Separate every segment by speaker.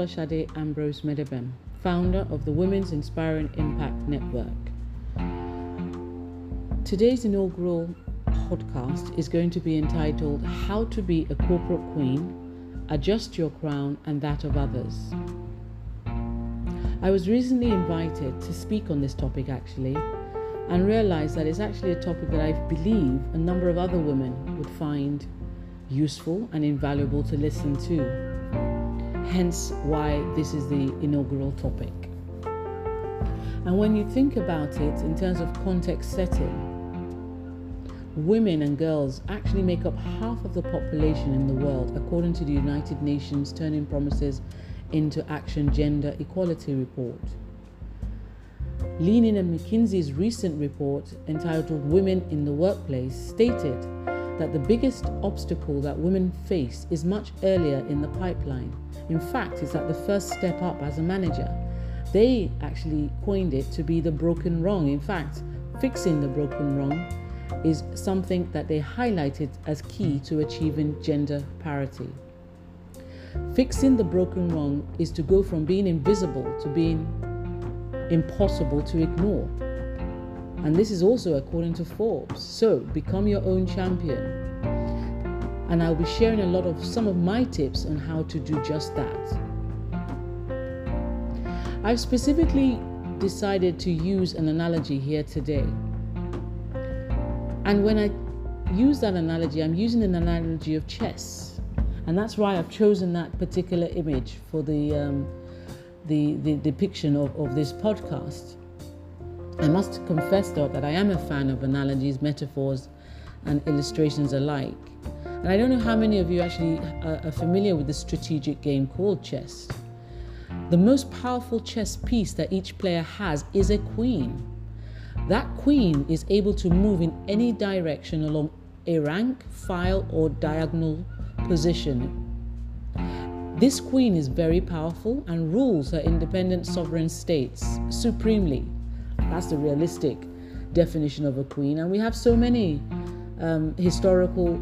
Speaker 1: Name's Folashade Ambrose Medebem, founder of the Women's Inspiring Impact Network. Today's inaugural podcast is going to be entitled How to Be a Corporate Queen, Adjust Your Crown and That of Others. I was recently invited to speak on this topic actually and realized that it's actually a topic that I believe a number of other women would find useful and invaluable to listen to. Hence, why this is the inaugural topic. And when you think about it in terms of context setting, women and girls actually make up half of the population in the world, according to the United Nations Turning Promises into Action Gender Equality Report. Lean In and McKinsey's recent report entitled Women in the Workplace stated that the biggest obstacle that women face is much earlier in the pipeline. In fact, it's at the first step up as a manager. They actually coined it to be the broken rung. In fact, fixing the broken rung is something that they highlighted as key to achieving gender parity. Fixing the broken rung is to go from being invisible to being impossible to ignore. And this is also according to Forbes. So become your own champion. And I'll be sharing a lot of some of my tips on how to do just that. I've specifically decided to use an analogy here today. And when I use that analogy, I'm using an analogy of chess. And that's why I've chosen that particular image for the, um, the, the depiction of, of this podcast. I must confess, though, that I am a fan of analogies, metaphors, and illustrations alike. And I don't know how many of you actually uh, are familiar with the strategic game called chess. The most powerful chess piece that each player has is a queen. That queen is able to move in any direction along a rank, file, or diagonal position. This queen is very powerful and rules her independent sovereign states supremely. That's the realistic definition of a queen. And we have so many um, historical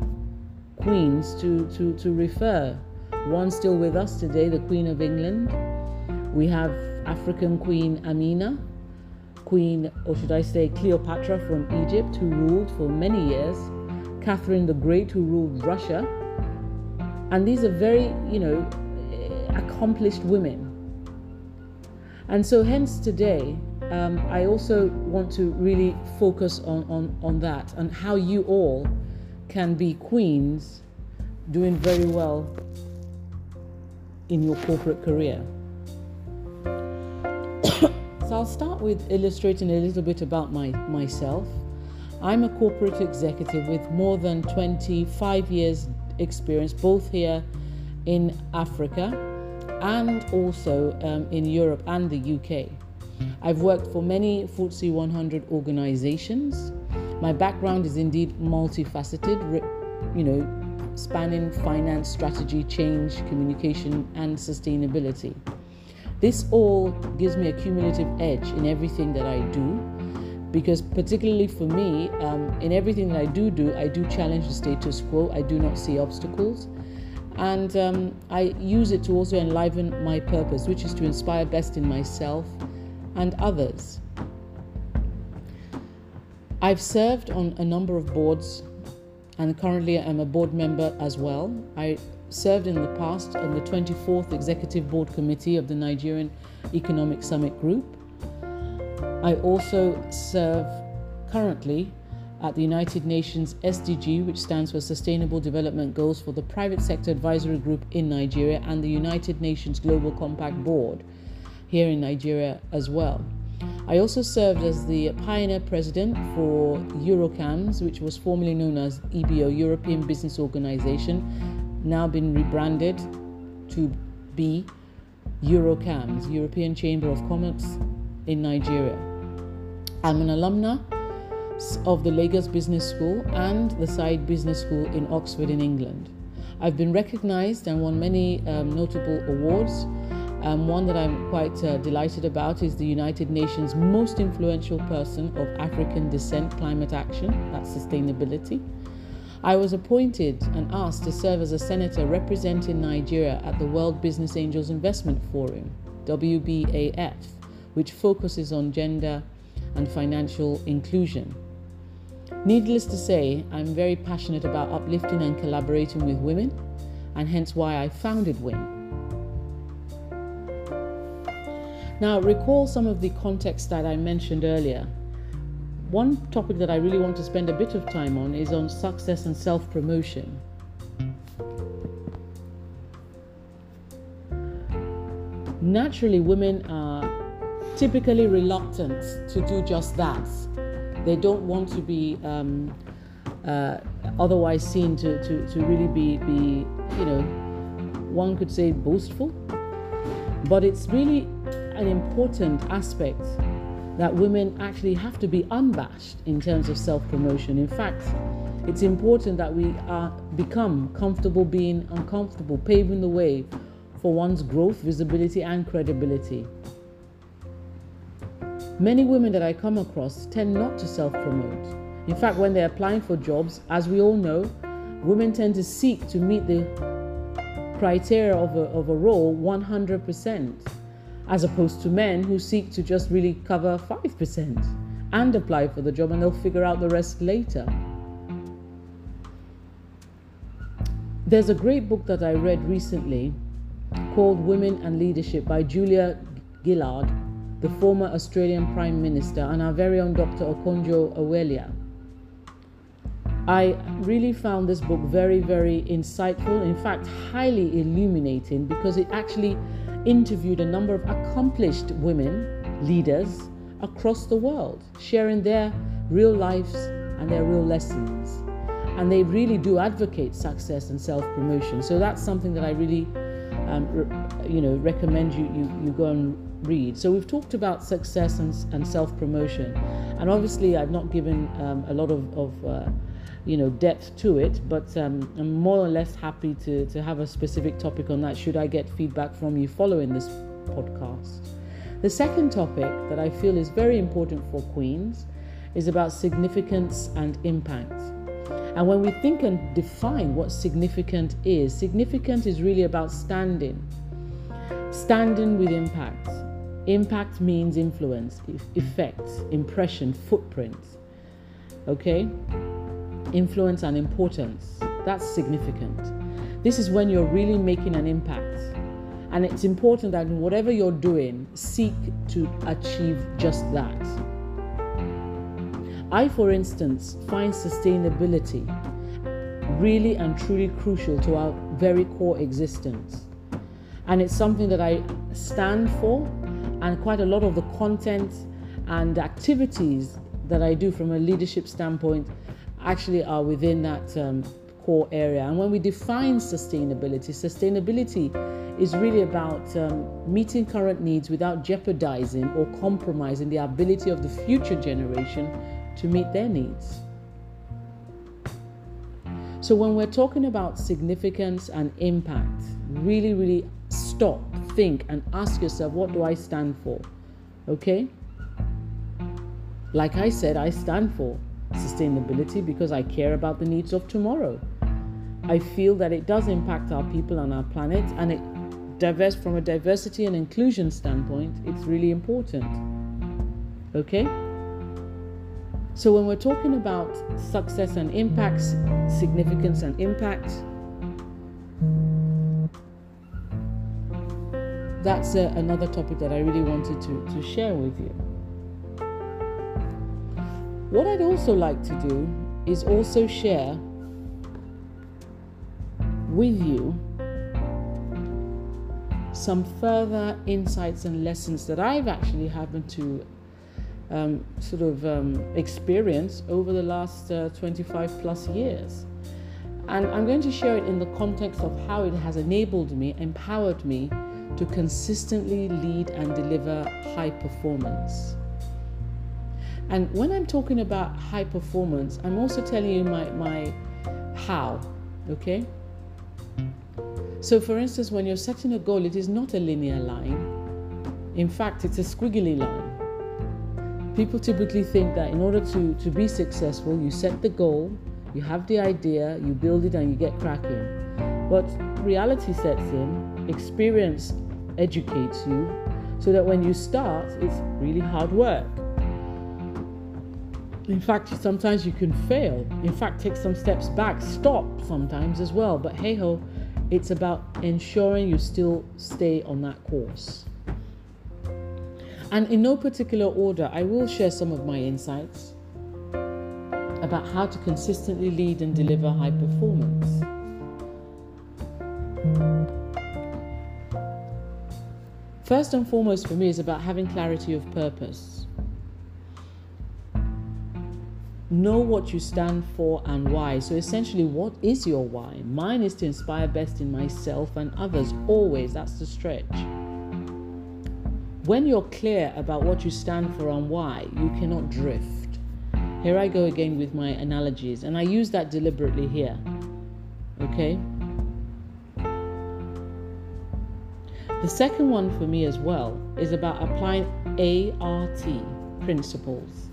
Speaker 1: queens to, to, to refer. One still with us today, the Queen of England. We have African Queen Amina, Queen, or should I say, Cleopatra from Egypt, who ruled for many years, Catherine the Great, who ruled Russia. And these are very, you know, accomplished women. And so, hence, today, um, I also want to really focus on, on, on that and how you all can be queens doing very well in your corporate career. so I'll start with illustrating a little bit about my, myself. I'm a corporate executive with more than 25 years experience both here in Africa and also um, in Europe and the UK. I've worked for many FTSE 100 organizations. My background is indeed multifaceted, you know, spanning finance, strategy, change, communication, and sustainability. This all gives me a cumulative edge in everything that I do because particularly for me um, in everything that i do do i do challenge the status quo i do not see obstacles and um, i use it to also enliven my purpose which is to inspire best in myself and others. I've served on a number of boards and currently I'm a board member as well. I served in the past on the 24th Executive Board Committee of the Nigerian Economic Summit Group. I also serve currently at the United Nations SDG, which stands for Sustainable Development Goals for the Private Sector Advisory Group in Nigeria, and the United Nations Global Compact Board, here in Nigeria as well. I also served as the pioneer president for Eurocams, which was formerly known as EBO, European Business Organization, now been rebranded to be Eurocams, European Chamber of Commerce in Nigeria. I'm an alumna of the Lagos Business School and the Saïd Business School in Oxford, in England. I've been recognized and won many um, notable awards um, one that I'm quite uh, delighted about is the United Nations most influential person of African descent climate action, that's sustainability. I was appointed and asked to serve as a senator representing Nigeria at the World Business Angels Investment Forum, WBAF, which focuses on gender and financial inclusion. Needless to say, I'm very passionate about uplifting and collaborating with women, and hence why I founded WIN. Now, recall some of the context that I mentioned earlier. One topic that I really want to spend a bit of time on is on success and self promotion. Naturally, women are typically reluctant to do just that. They don't want to be um, uh, otherwise seen to, to, to really be, be, you know, one could say boastful. But it's really an important aspect that women actually have to be unabashed in terms of self promotion. In fact, it's important that we are, become comfortable being uncomfortable, paving the way for one's growth, visibility, and credibility. Many women that I come across tend not to self promote. In fact, when they're applying for jobs, as we all know, women tend to seek to meet the criteria of a, of a role 100% as opposed to men who seek to just really cover 5% and apply for the job and they'll figure out the rest later. There's a great book that I read recently called Women and Leadership by Julia Gillard, the former Australian Prime Minister, and our very own Dr. Okonjo Iweala. I really found this book very, very insightful, in fact, highly illuminating because it actually interviewed a number of accomplished women leaders across the world, sharing their real lives and their real lessons. And they really do advocate success and self promotion. So that's something that I really, um, you know, recommend you, you, you go and read. So we've talked about success and, and self promotion. And obviously, I've not given um, a lot of, of uh, you know depth to it but um, i'm more or less happy to, to have a specific topic on that should i get feedback from you following this podcast. The second topic that i feel is very important for queens is about significance and impact. And when we think and define what significant is significant is really about standing. Standing with impact. Impact means influence effect impression footprint. Okay influence, and importance. That's significant. This is when you're really making an impact. And it's important that whatever you're doing, seek to achieve just that. I, for instance, find sustainability really and truly crucial to our very core existence. And it's something that I stand for, and quite a lot of the content and activities that I do from a leadership standpoint actually are within that um, core area. And when we define sustainability, sustainability is really about um, meeting current needs without jeopardizing or compromising the ability of the future generation to meet their needs. So, when we're talking about significance and impact, really, really stop, think, and ask yourself, what do I stand for? Okay? Like I said, I stand for sustainability because I care about the needs of tomorrow. I feel that it does impact our people and our planet, and it diverse from a diversity and inclusion standpoint, it's really important. Okay? So when we're talking about success and impacts, significance and impact, that's a, another topic that I really wanted to, to share with you. What I'd also like to do is also share with you some further insights and lessons that I've actually happened to um, sort of um, experience over the last uh, 25 plus years. And I'm going to share it in the context of how it has enabled me, empowered me to consistently lead and deliver high performance. And when I'm talking about high performance, I'm also telling you my, my how, okay? So, for instance, when you're setting a goal, it is not a linear line. In fact, it's a squiggly line. People typically think that in order to, to be successful, you set the goal, You have the idea, you build it, and you get cracking. But reality sets in, experience educates you, so that when you start, it's really hard work. In fact, sometimes you can fail. In fact, take some steps back, stop sometimes as well. But hey ho, it's about ensuring you still stay on that course. And in no particular order, I will share some of my insights about how to consistently lead and deliver high performance. First and foremost for me is about having clarity of purpose. Know what you stand for and why. So, essentially, what is your why? Mine is to inspire best in myself and others, always. That's the stretch. When you're clear about what you stand for and why, you cannot drift. Here I go again with my analogies, and I use that deliberately here. Okay? The second one for me as well is about applying ART principles.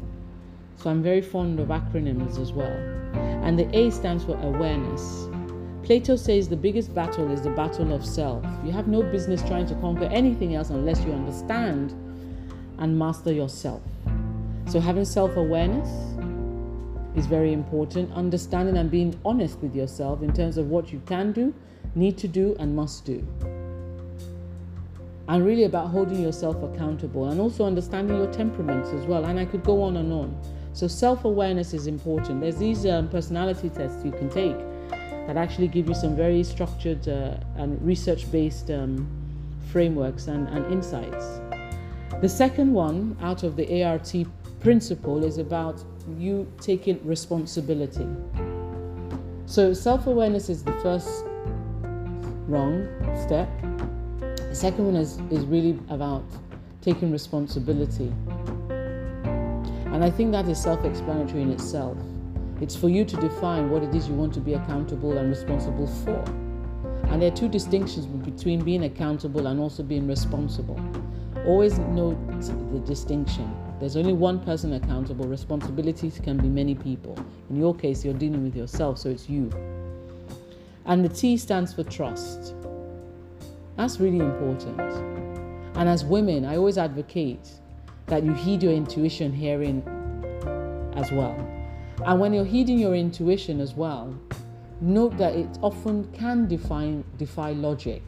Speaker 1: So I'm very fond of acronyms as well. And the A stands for awareness. Plato says the biggest battle is the battle of self. You have no business trying to conquer anything else unless you understand and master yourself. So having self awareness is very important. Understanding and being honest with yourself in terms of what you can do, need to do, and must do and really about holding yourself accountable and also understanding your temperaments as well. And I could go on and on. So, self awareness is important. There's these um, personality tests you can take that actually give you some very structured uh, and research based um, frameworks and, and insights. The second one out of the ART principle is about you taking responsibility. So, self awareness is the first wrong step the second one is, is really about taking responsibility. And I think that is self explanatory in itself. It's for you to define what it is you want to be accountable and responsible for. And there are two distinctions between being accountable and also being responsible. Always note the distinction. There's only one person accountable. Responsibilities can be many people. In your case, you're dealing with yourself, so it's you. And the T stands for trust. That's really important. And as women, I always advocate that you heed your intuition hearing as well. And when you're heeding your intuition as well, note that it often can define, defy logic.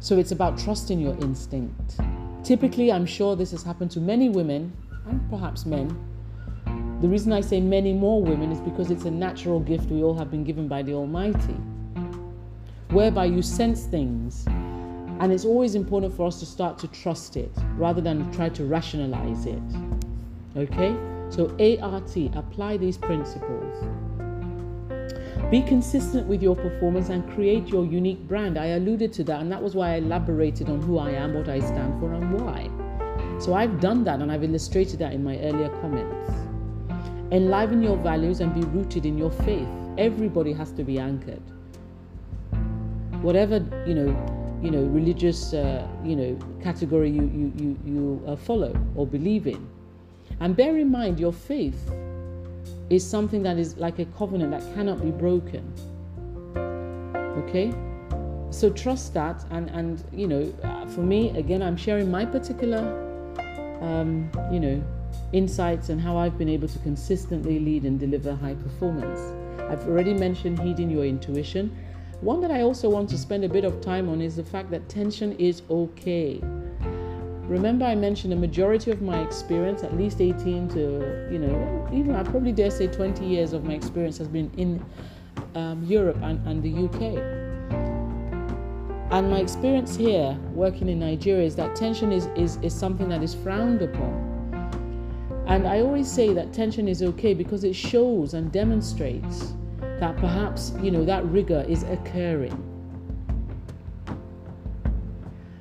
Speaker 1: So it's about trusting your instinct. Typically, I'm sure this has happened to many women and perhaps men. The reason I say many more women is because it's a natural gift we all have been given by the Almighty whereby you sense things. And it's always important for us to start to trust it rather than try to rationalize it. Okay? So, ART, apply these principles. Be consistent with your performance and create your unique brand. I alluded to that, and that was why I elaborated on who I am, what I stand for, and why. So, I've done that and I've illustrated that in my earlier comments. Enliven your values and be rooted in your faith. Everybody has to be anchored whatever you know, you know, religious uh, you know category you you you, you uh, follow or believe in, and bear in mind your faith is something that is like a covenant that cannot be broken. Okay, so trust that, and and you know, uh, for me again, I'm sharing my particular, um, you know, insights and how I've been able to consistently lead and deliver high performance. I've already mentioned heeding your intuition. One that I also want to spend a bit of time on is the fact that tension is okay. Remember, I mentioned a majority of my experience, at least 18 to, you know, even I probably dare say 20 years of my experience has been in um, Europe and, and the UK. And my experience here, working in Nigeria, is that tension is, is, is something that is frowned upon. And I always say that tension is okay because it shows and demonstrates that perhaps, you know, that rigor is occurring.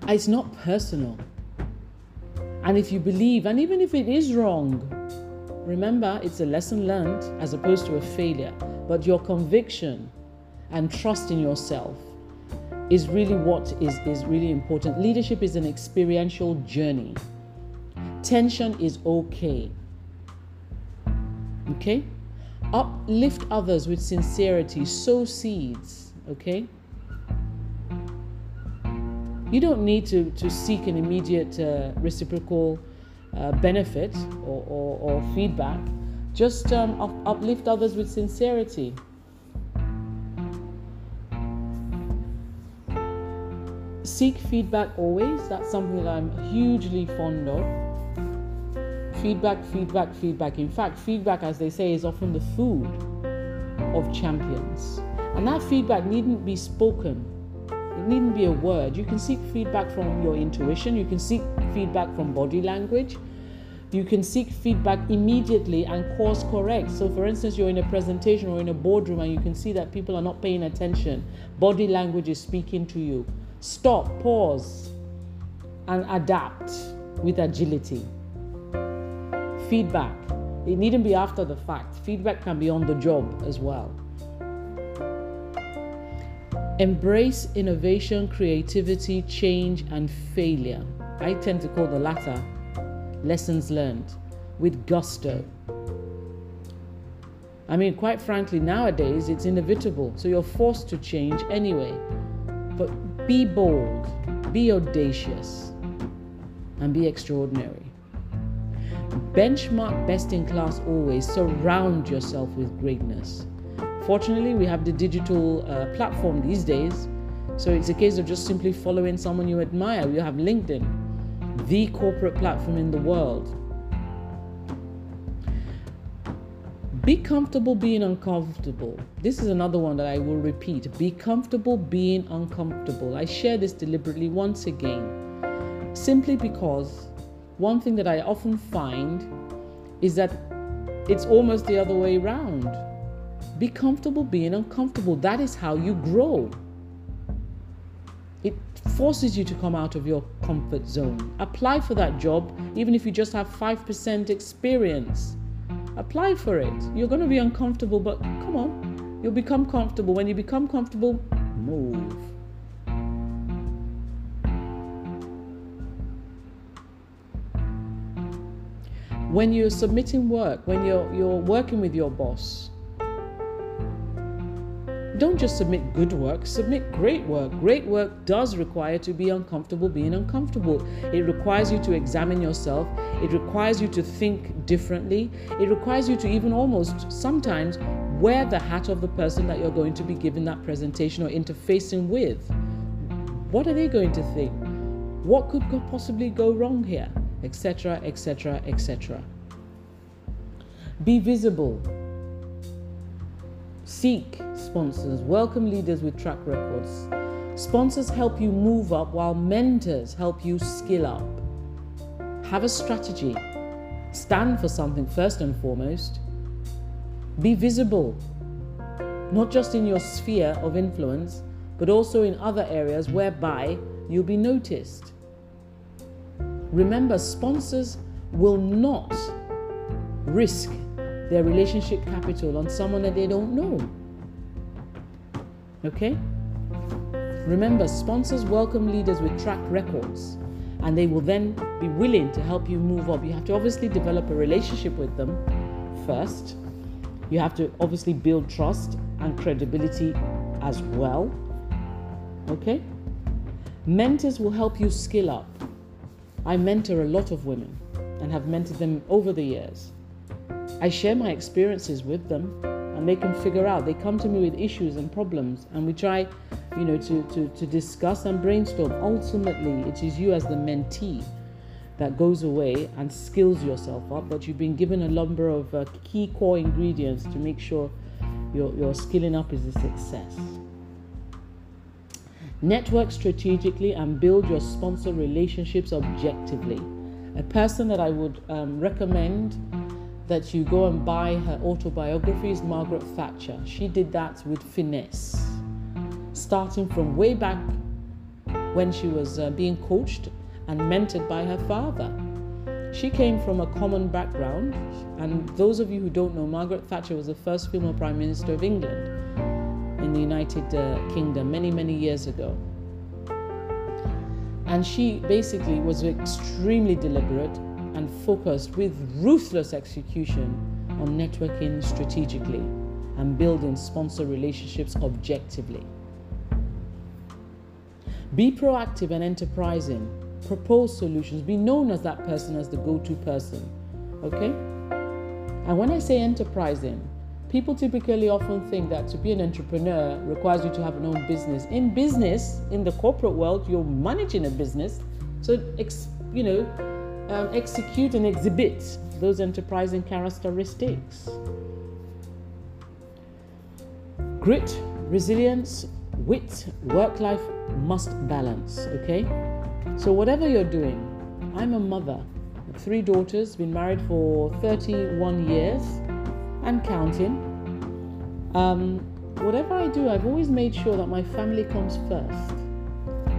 Speaker 1: It's not personal. And if you believe, and even if it is wrong, remember it's a lesson learned as opposed to a failure. But your conviction and trust in yourself is really what is, is really important. Leadership is an experiential journey. Tension is okay. Okay? Uplift others with sincerity, sow seeds, okay? You don't need to, to seek an immediate uh, reciprocal uh, benefit or, or, or, feedback. Just um, up, uplift others with sincerity. Seek feedback always. That's something that I'm hugely fond of. Feedback, feedback, feedback. In fact, feedback, as they say, is often the food of champions. And that feedback needn't be spoken, it needn't be a word. You can seek feedback from your intuition, you can seek feedback from body language. You can seek feedback immediately and course correct. So, for instance, you're in a presentation or in a boardroom and you can see that people are not paying attention. Body language is speaking to you. Stop, pause, and adapt with agility feedback. It needn't be after the fact. Feedback can be on the job as well. Embrace innovation, creativity, change, and failure. I tend to call the latter lessons learned with gusto. I mean, quite frankly, nowadays it's inevitable, so you're forced to change anyway. But be bold, be audacious, and be extraordinary. Benchmark best in class always. Surround yourself with greatness. Fortunately, we have the digital uh, platform these days. So it's a case of just simply following someone you admire. You have LinkedIn, the corporate platform in the world. Be comfortable being uncomfortable. This is another one that I will repeat. Be comfortable being uncomfortable. I share this deliberately once again, simply because one thing that I often find is that it's almost the other way around. Be comfortable being uncomfortable. That is how you grow. It forces you to come out of your comfort zone. Apply for that job, even if you just have 5% experience. Apply for it. You're going to be uncomfortable, but come on. You'll become comfortable. When you become comfortable, move. When you're submitting work, when you're, you're working with your boss, don't just submit good work, submit great work. Great work does require to be uncomfortable being uncomfortable. It requires you to examine yourself. It requires you to think differently. It requires you to even almost sometimes wear the hat of the person that you're going to be giving that presentation or interfacing with. What are they going to think? What could possibly go wrong here? Etc., etc., etc. Be visible. Seek sponsors. Welcome leaders with track records. Sponsors help you move up while mentors help you skill up. Have a strategy. Stand for something first and foremost. Be visible, not just in your sphere of influence, but also in other areas whereby you'll be noticed. Remember, sponsors will not risk their relationship capital on someone that they don't know. Okay? Remember, sponsors welcome leaders with track records and they will then be willing to help you move up. You have to obviously develop a relationship with them first. You have to obviously build trust and credibility as well. Okay? Mentors will help you skill up. I mentor a lot of women and have mentored them over the years. I share my experiences with them and they can figure out. They come to me with issues and problems and we try, you know, to, to, to discuss and brainstorm. Ultimately, it is you as the mentee that goes away and skills yourself up, but you've been given a number of uh, key core ingredients to make sure your, your skilling up is a success. Network strategically and build your sponsor relationships objectively. A person that I would um, recommend that you go and buy her autobiography is Margaret Thatcher. She did that with finesse, starting from way back when she was uh, being coached and mentored by her father. She came from a common background, and those of you who don't know, Margaret Thatcher was the first female Prime Minister of England the United uh, Kingdom many, many years ago. And she basically was extremely deliberate and focused with ruthless execution on networking strategically and building sponsor relationships objectively. Be proactive and enterprising. Propose solutions. Be known as that person as the go to person. Okay? And when I say enterprising, people typically often think that to be an entrepreneur requires you to have an own business. In business, in the corporate world, you're managing a business. So, ex- you know, um, execute and exhibit those enterprising characteristics. Grit, resilience, wit, work life must balance, okay? So, whatever you're doing, I'm a mother, three daughters, been married for 31 years and counting. Um, whatever I do, I've always made sure that my family comes first.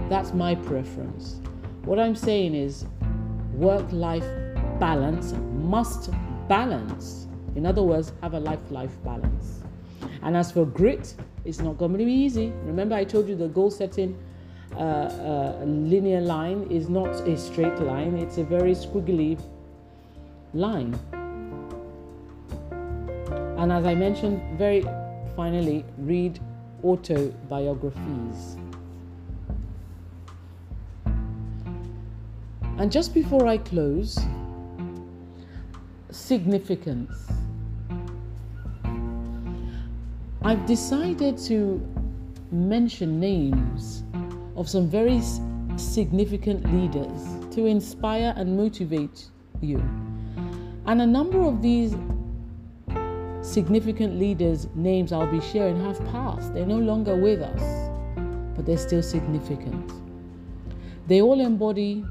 Speaker 1: That's my preference. What I'm saying is, work life balance must balance. In other words, have a life life balance. And as for grit, it's not going to be easy. Remember, I told you the goal setting uh, uh, linear line is not a straight line, it's a very squiggly line. And as I mentioned, very finally, read autobiographies. And just before I close, significance. I've decided to mention names of some very significant leaders to inspire and motivate you. And a number of these significant leaders' names I'll be sharing have passed. They're no longer with us, but they're still significant. They all embody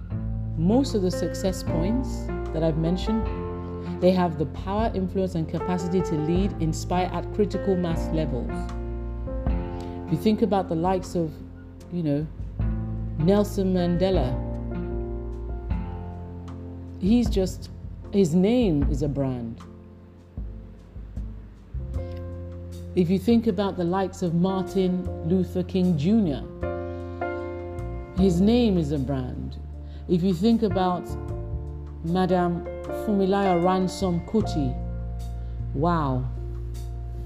Speaker 1: most of the success points that I've mentioned. They have the power, influence, and capacity to lead, inspire at critical mass levels. If you think about the likes of, you know, Nelson Mandela, he's just, his name is a brand. If you think about the likes of Martin Luther King Jr., his name is a brand. If you think about Madame Funmilayo Ransome Kuti, wow.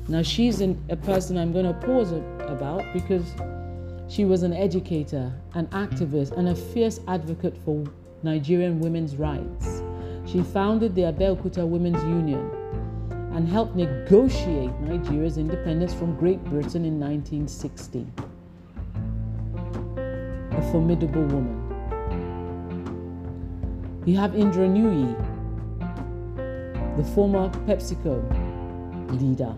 Speaker 1: Now she's an, a person I'm going to pause about because she was an educator, an activist, and a fierce advocate for Nigerian women's rights. She founded the Abeokuta Women's Union and helped negotiate Nigeria's independence from Great Britain in 1960. A formidable woman. You have Indra Nooyi, the former PepsiCo leader.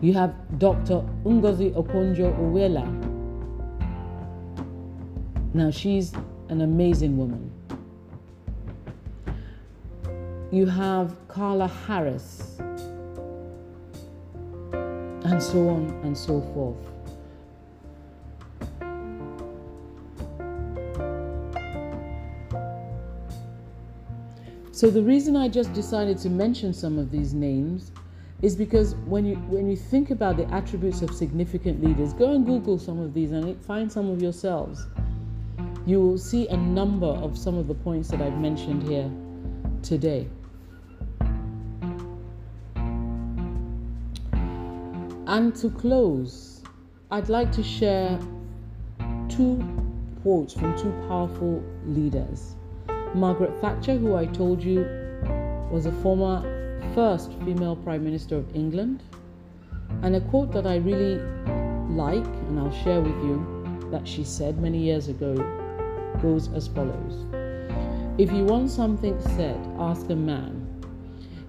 Speaker 1: You have Dr. Ngozi Okonjo-Iweala. Now she's an amazing woman. You have Carla Harris, and so on and so forth. So the reason I just decided to mention some of these names is because when you when you think about the attributes of significant leaders, go and Google some of these and find some of yourselves. You will see a number of some of the points that I've mentioned here today. And to close, I'd like to share two quotes from two powerful leaders. Margaret Thatcher, who I told you was a former first female Prime Minister of England, and a quote that I really like and I'll share with you that she said many years ago goes as follows If you want something said, ask a man.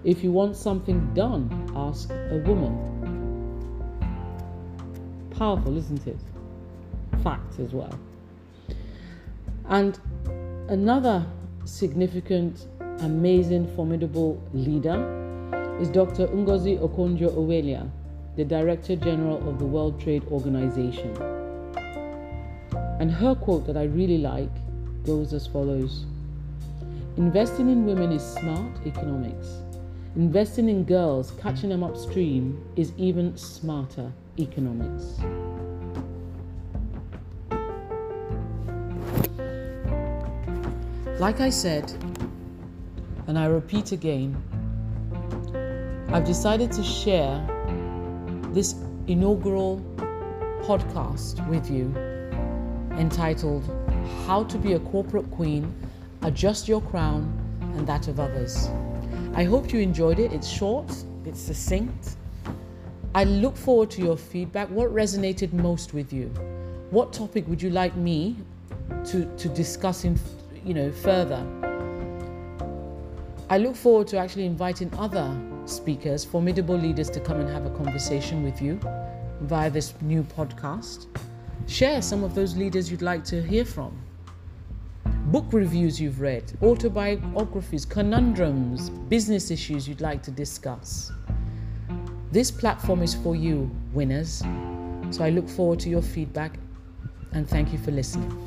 Speaker 1: If you want something done, ask a woman. Powerful, isn't it? Fact as well. And another significant, amazing, formidable leader is Dr. Ngozi Okonjo-Iweala, the Director General of the World Trade Organization. And her quote that I really like goes as follows Investing in women is smart economics. Investing in girls, catching them upstream, is even smarter economics. Like I said, and I repeat again, I've decided to share this inaugural podcast with you entitled How to Be a Corporate Queen, Adjust Your Crown and That of Others. I hope you enjoyed it. It's short, it's succinct. I look forward to your feedback. What resonated most with you? What topic would you like me to, to discuss in, you know, further? I look forward to actually inviting other speakers, formidable leaders to come and have a conversation with you via this new podcast. Share some of those leaders you'd like to hear from. Book reviews you've read, autobiographies, conundrums, business issues you'd like to discuss. This platform is for you, winners. So I look forward to your feedback and thank you for listening.